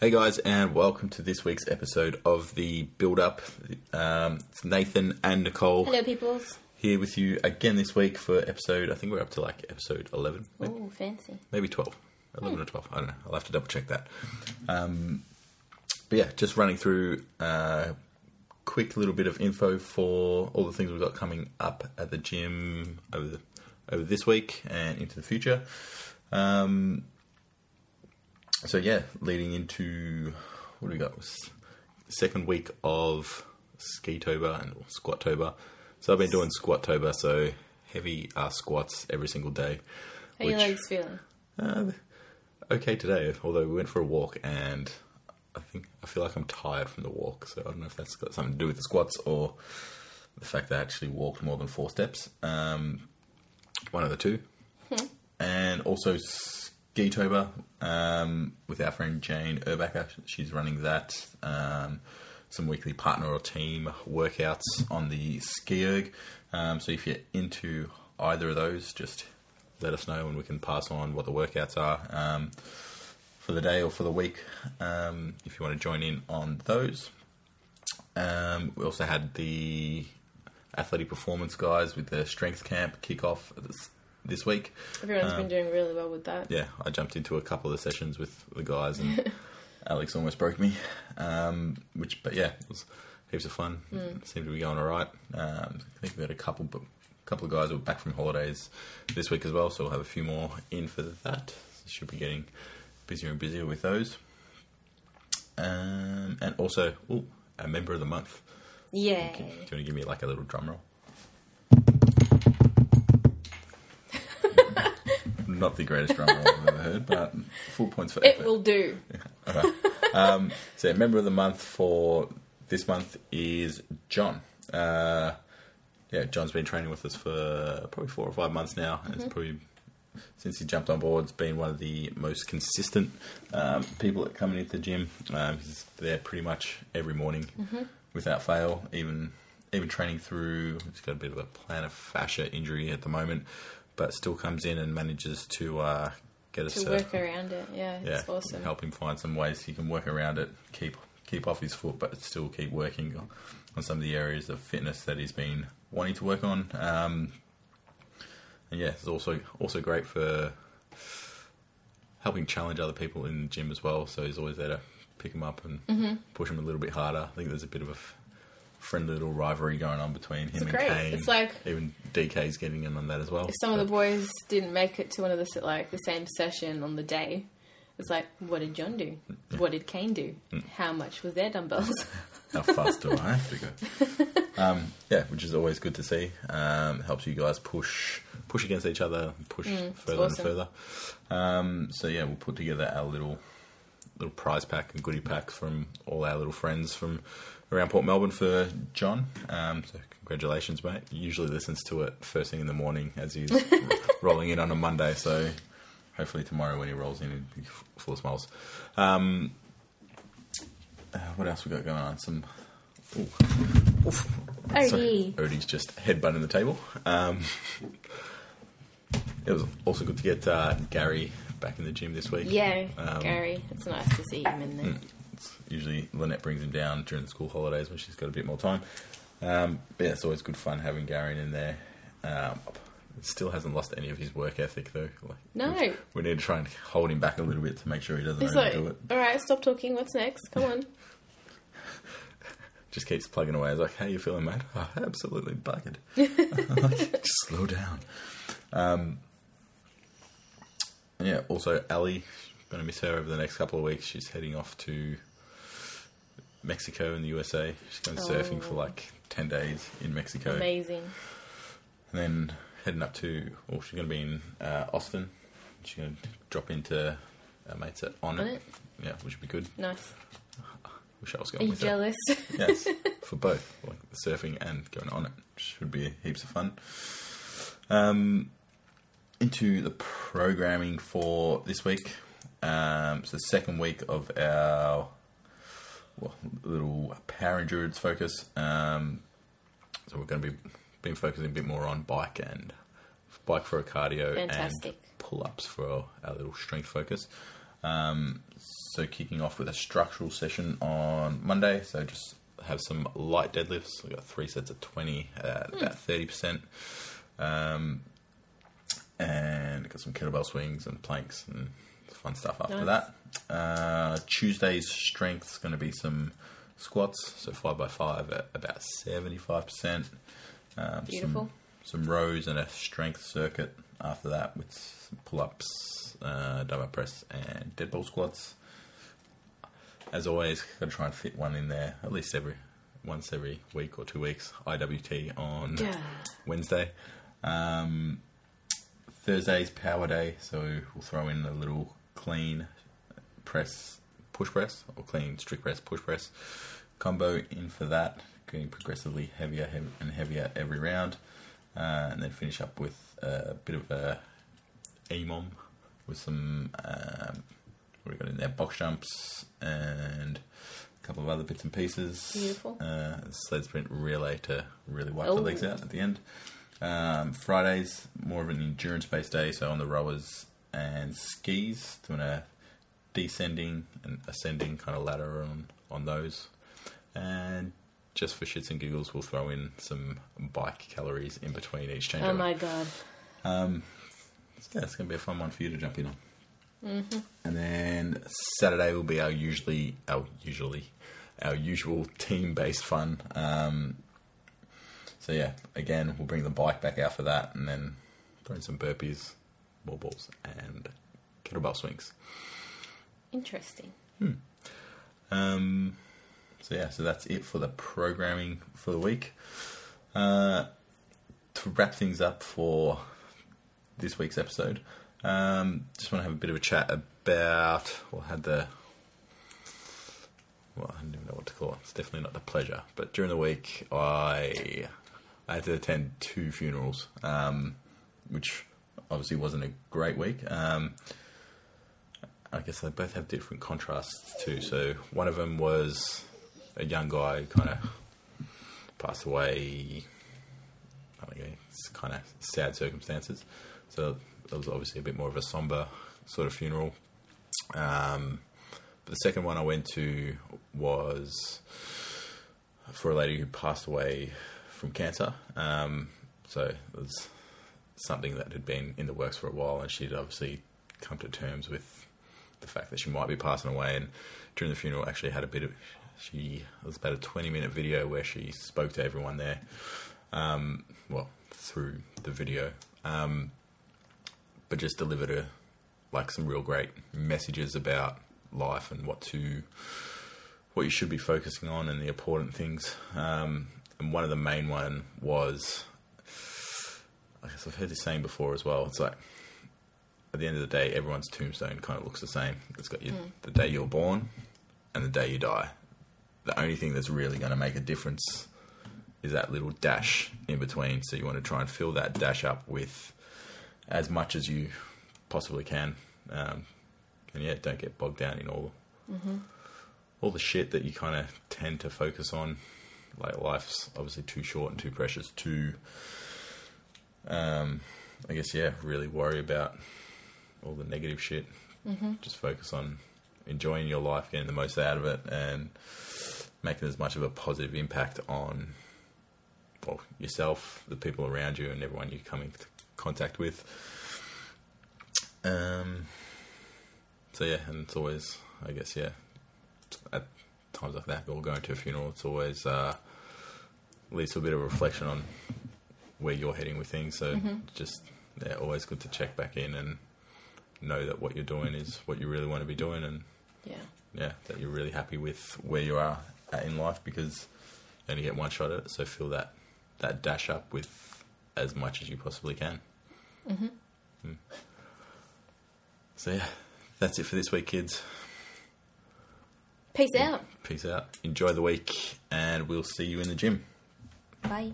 Hey guys, and welcome to this week's episode of the Build Up. Um, it's Nathan and Nicole Hello, peoples. here with you again this week for episode. I think we're up to like episode eleven, maybe, Ooh, fancy. maybe twelve, eleven or twelve. I don't know. I'll have to double check that. Um, but yeah, just running through a quick little bit of info for all the things we've got coming up at the gym over the, over this week and into the future. Um, so yeah, leading into what do we got? Second week of Skitober and Squattober. So I've been doing Squattober, so heavy uh, squats every single day. How your which- legs feeling? uh, okay today, although we went for a walk and I think I feel like I'm tired from the walk, so I don't know if that's got something to do with the squats or the fact that I actually walked more than four steps. Um, one of the two. And also Skitober um, with our friend Jane Urbacher. She's running that. Um, some weekly partner or team workouts on the Skierg. Um, so if you're into either of those, just let us know and we can pass on what the workouts are um, for the day or for the week um, if you want to join in on those. Um, we also had the athletic performance guys with their strength camp kickoff this, this week. Everyone's Um, been doing really well with that. Yeah, I jumped into a couple of the sessions with the guys, and Alex almost broke me. Um, which, but yeah, it was heaps of fun. Seemed to be going all right. Um, I think we had a couple, but a couple of guys who were back from holidays this week as well, so we'll have a few more in for that. Should be getting busier and busier with those. Um, and also, ooh, a member of the month. Yeah. Do you want to give me like a little drum roll? Not the greatest drum roll I've ever heard, but full points for It effort. will do. Um, so, member of the month for this month is John. Uh, yeah, John's been training with us for probably four or five months now. and It's probably since he jumped on board, has been one of the most consistent um, people that come into the gym. Um, he's there pretty much every morning without fail. Even even training through, he's got a bit of a plantar fascia injury at the moment, but still comes in and manages to uh, get us To work around it. Yeah, yeah, it's awesome. help him find some ways he can work around it, keep keep off his foot, but still keep working on- on some of the areas of fitness that he's been wanting to work on. Um, and yeah, it's also also great for helping challenge other people in the gym as well. So he's always there to pick him up and Mm-hmm. push him a little bit harder. I think there's a bit of a friendly little rivalry going on between him and great. Kane. It's like- even DK's getting in on that as well. If some of the boys didn't make it to one of the like the same session on the day, it's like, what did John do? What did Kane do? Mm. How much was their dumbbells? How fast do I have to go? Um, yeah, which is always good to see. Um, helps you guys push push against each other, push further awesome. and further. Um, so yeah, we'll put together our little little prize pack and goodie pack from all our little friends from around Port Melbourne for John. Um, so congratulations, mate. He usually listens to it first thing in the morning as he's rolling in on a Monday. So hopefully tomorrow when he rolls in, he'll be full of smiles. Um, uh, what else we got going on? Some. Ooh. Oof. Sorry, Odie. Odie's just headbutting the table. Um, it was also good to get uh, Gary back in the gym this week. yeah, Um, Gary. It's nice to see him in there. It's usually Lynette brings him down during the school holidays when she's got a bit more time. Um, but yeah, it's always good fun having Gary in there. Um, still hasn't lost any of his work ethic though. Like, No. we, we need to try and hold him back a little bit to make sure he doesn't He's like, it. all right, stop talking. What's next? Come on. just keeps plugging away. I was like, "How you feeling, mate?" Oh, absolutely buggered. just slow down. Um, yeah. Also, Ali, going to miss her over the next couple of weeks. She's heading off to Mexico and the USA. She's going surfing for Oh. like ten days in Mexico, Amazing. and then heading up to. Well, she's going to be in uh, Austin. She's going to drop into our mates at On Onnit. it? Yeah, which would be good. Nice. Wish I was Are going you with her. jealous? yes, for both, like the surfing and going on it. Should be heaps of fun. Um, into the programming for this week. Um, it's the second week of our well, little power endurance focus. Um, so we're going to be been focusing a bit more on bike and bike for a cardio Fantastic. and pull ups for our little strength focus. Um, so kicking off with a structural session on Monday. So just have some light deadlifts. We've got three sets of 20 at about 30%. Um, and got some kettlebell swings and planks and fun stuff after Nice. that. Uh, Tuesday's is going to be some squats, so 5x5 at about 75%. Um, Beautiful. Some, some rows and a strength circuit after that with some pull ups, uh, dumbbell press, and dead ball squats. As always, got to try and fit one in there at least every once every week or two weeks. IWT on Yeah. Wednesday. Um, Thursday's power day, so we'll throw in a little clean press, push press, or clean strict press, push press combo in for that, getting progressively heavier and heavier every round, uh, and then finish up with a bit of a AMOM with some um, what we got in there, box jumps and a couple of other bits and pieces. Beautiful. Uh, sled sprint relay to really wipe the Oh. legs out at the end. Um, Fridays, more of an endurance based day, so on the rowers and skis, doing a descending and ascending kind of ladder on, on those. And just for shits and giggles, we'll throw in some bike calories in between each changeover. Oh my god. Um, yeah, it's going to be a fun one for you to jump in on. And then Saturday will be our usually our usually our usual team based fun. Um, so yeah, again we'll bring the bike back out for that, and then throw in some burpees, wall balls, and kettlebell swings. Interesting. Um, so yeah, so that's it for the programming for the week. Uh, to wrap things up for this week's episode, um, just want to have a bit of a chat about. Well, had the. Well, I don't even know what to call it. It's definitely not the pleasure, but during the week, I I had to attend two funerals, um, which obviously wasn't a great week. Um, I guess they both have different contrasts too. So one of them was a young guy kind of passed away. I know, it's kind of sad circumstances. So it was obviously a bit more of a somber sort of funeral. Um, but the second one I went to was for a lady who passed away from cancer. Um, so it was something that had been in the works for a while, and she'd obviously come to terms with the fact that she might be passing away. And during the funeral, actually had a bit of she it was about a twenty minute video where she spoke to everyone there. Um, well, through the video, um, but just delivered a like some real great messages about life and what to what you should be focusing on and the important things. Um, and one of the main one was, I guess I've heard this saying before as well. It's like at the end of the day, everyone's tombstone kind of looks the same. It's got your, the day you're born and the day you die. The only thing that's really going to make a difference is that little dash in between. So you want to try and fill that dash up with as much as you possibly can. Um, and yeah, don't get bogged down in all all the shit that you kind of tend to focus on. Like life's obviously too short and too precious to, um, I guess yeah, really worry about all the negative shit. Just focus on enjoying your life, getting the most out of it, and making as much of a positive impact on well yourself, the people around you, and everyone you come into contact with. Um. So yeah, and it's always, I guess, yeah, at times like that, or going to a funeral, it's always uh, leads to a bit of a reflection on where you're heading with things. So just yeah, always good to check back in and know that what you're doing is what you really want to be doing, and Yeah. yeah, that you're really happy with where you are at in life because you only get one shot at it. So fill that that dash up with as much as you possibly can. Mm-hmm. So yeah, that's it for this week, kids. Peace out. Peace out. Enjoy the week, and we'll see you in the gym. Bye.